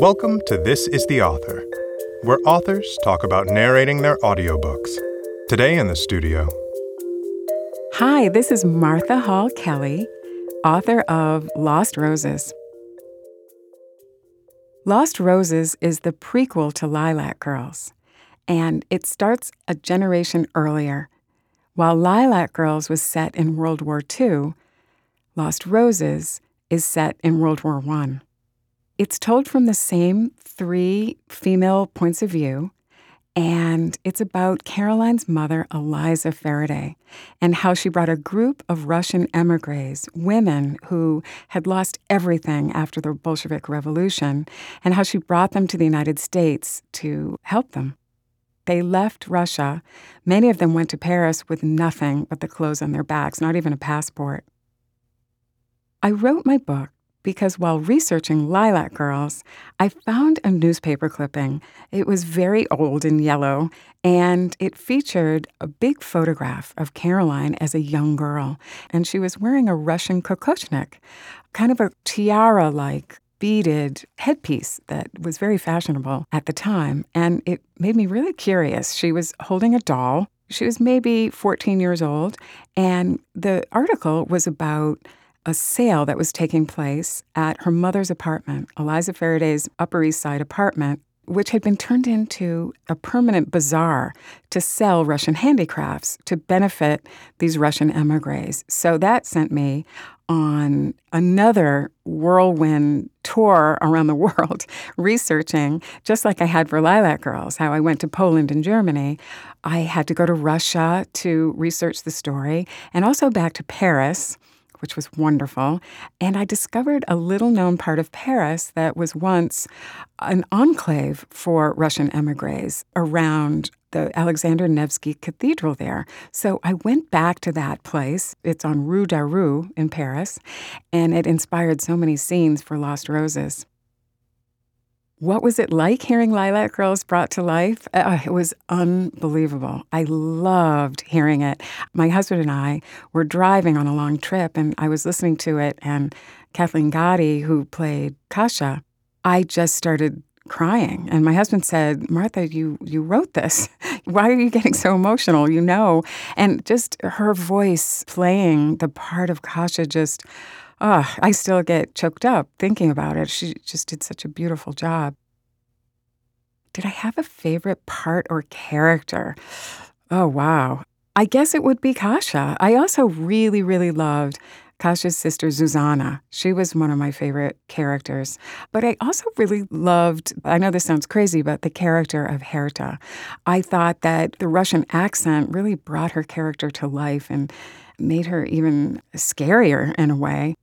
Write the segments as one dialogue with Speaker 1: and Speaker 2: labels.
Speaker 1: Welcome to This is the Author, where authors talk about narrating their audiobooks. Today in the studio.
Speaker 2: Hi, this is Martha Hall Kelly, author of Lost Roses. Lost Roses is the prequel to Lilac Girls, and it starts a generation earlier. While Lilac Girls was set in World War II, Lost Roses is set in World War I. It's told from the same three female points of view, and it's about Caroline's mother, Eliza Ferriday, and how she brought a group of Russian emigres, women who had lost everything after the Bolshevik Revolution, and how she brought them to the United States to help them. They left Russia. Many of them went to Paris with nothing but the clothes on their backs, not even a passport. I wrote my book because while researching Lilac Girls, I found a newspaper clipping. It was very old and yellow, and it featured a big photograph of Caroline as a young girl. And she was wearing a Russian kokoshnik, kind of a tiara like beaded headpiece that was very fashionable at the time. And it made me really curious. She was holding a doll. She was maybe 14 years old, and the article was about a sale that was taking place at her mother's apartment, Eliza Ferriday's Upper East Side apartment, which had been turned into a permanent bazaar to sell Russian handicrafts to benefit these Russian emigres. So that sent me on another whirlwind tour around the world, researching, just like I had for Lilac Girls, how I went to Poland and Germany. I had to go to Russia to research the story, and also back to Paris which was wonderful. And I discovered a little known part of Paris that was once an enclave for Russian emigres around the Alexander Nevsky Cathedral there. So I went back to that place. It's on Rue Daru in Paris, and it inspired so many scenes for Lost Roses. What was it like hearing Lilac Girls brought to life? Uh, it was unbelievable. I loved hearing it. My husband and I were driving on a long trip, and I was listening to it, and Kathleen Gati, who played Kasia, I just started crying. And my husband said, Martha, you, you wrote this. Why are you getting so emotional? You know. And just her voice playing the part of Kasia just oh, I still get choked up thinking about it. She just did such a beautiful job. Did I have a favorite part or character? Oh, wow. I guess it would be Kasia. I also really, really loved Kasia's sister, Zuzanna. She was one of my favorite characters. But I also really loved, I know this sounds crazy, but the character of Herta. I thought that the Russian accent really brought her character to life and made her even scarier in a way.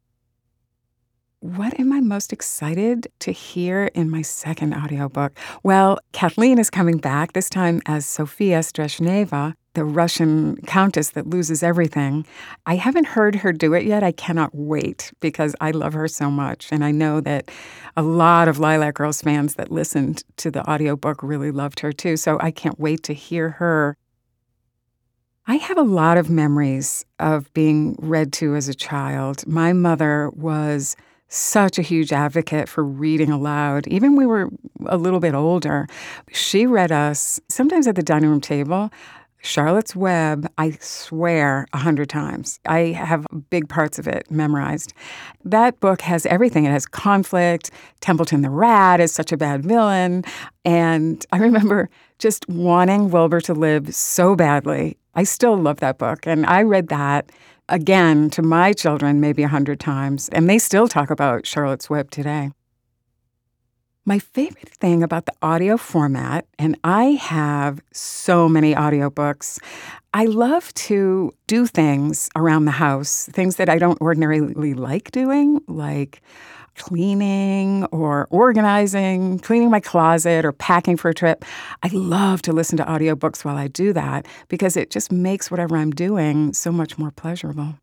Speaker 2: What am I most excited to hear in my second audiobook? Well, Kathleen is coming back, this time as Sofia Streshneva, the Russian countess that loses everything. I haven't heard her do it yet. I cannot wait because I love her so much. And I know that a lot of Lilac Girls fans that listened to the audiobook really loved her too. So I can't wait to hear her I have a lot of memories of being read to as a child. My mother was such a huge advocate for reading aloud. Even we were a little bit older, she read us sometimes at the dining room table. Charlotte's Web, I swear, a hundred times. I have big parts of it memorized. That book has everything. It has conflict. Templeton the Rat is such a bad villain. And I remember just wanting Wilbur to live so badly. I still love that book. And I read that again to my children maybe a hundred times, and they still talk about Charlotte's Web today. My favorite thing about the audio format, and I have so many audiobooks, I love to do things around the house, things that I don't ordinarily like doing, like cleaning or organizing, cleaning my closet or packing for a trip. I love to listen to audiobooks while I do that because it just makes whatever I'm doing so much more pleasurable.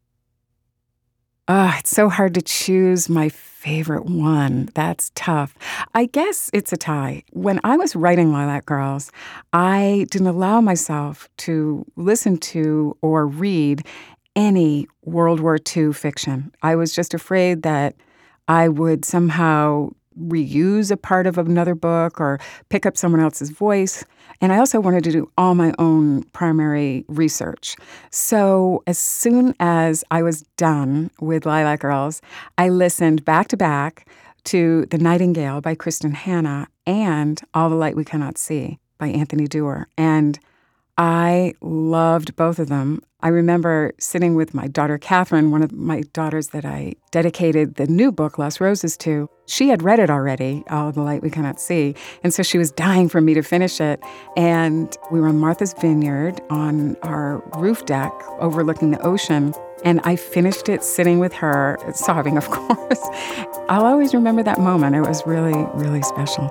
Speaker 2: Oh, it's so hard to choose my favorite one. That's tough. I guess it's a tie. When I was writing Lilac Girls, I didn't allow myself to listen to or read any World War II fiction. I was just afraid that I would somehow reuse a part of another book or pick up someone else's voice. And I also wanted to do all my own primary research. So as soon as I was done with Lilac Girls, I listened back to back to The Nightingale by Kristin Hannah and All the Light We Cannot See by Anthony Doerr. And I loved both of them. I remember sitting with my daughter Catherine, one of my daughters that I dedicated the new book, Lost Roses, to. She had read it already, All the Light We Cannot See. And so she was dying for me to finish it. And we were on Martha's Vineyard on our roof deck overlooking the ocean. And I finished it sitting with her, sobbing, of course. I'll always remember that moment. It was really, really special.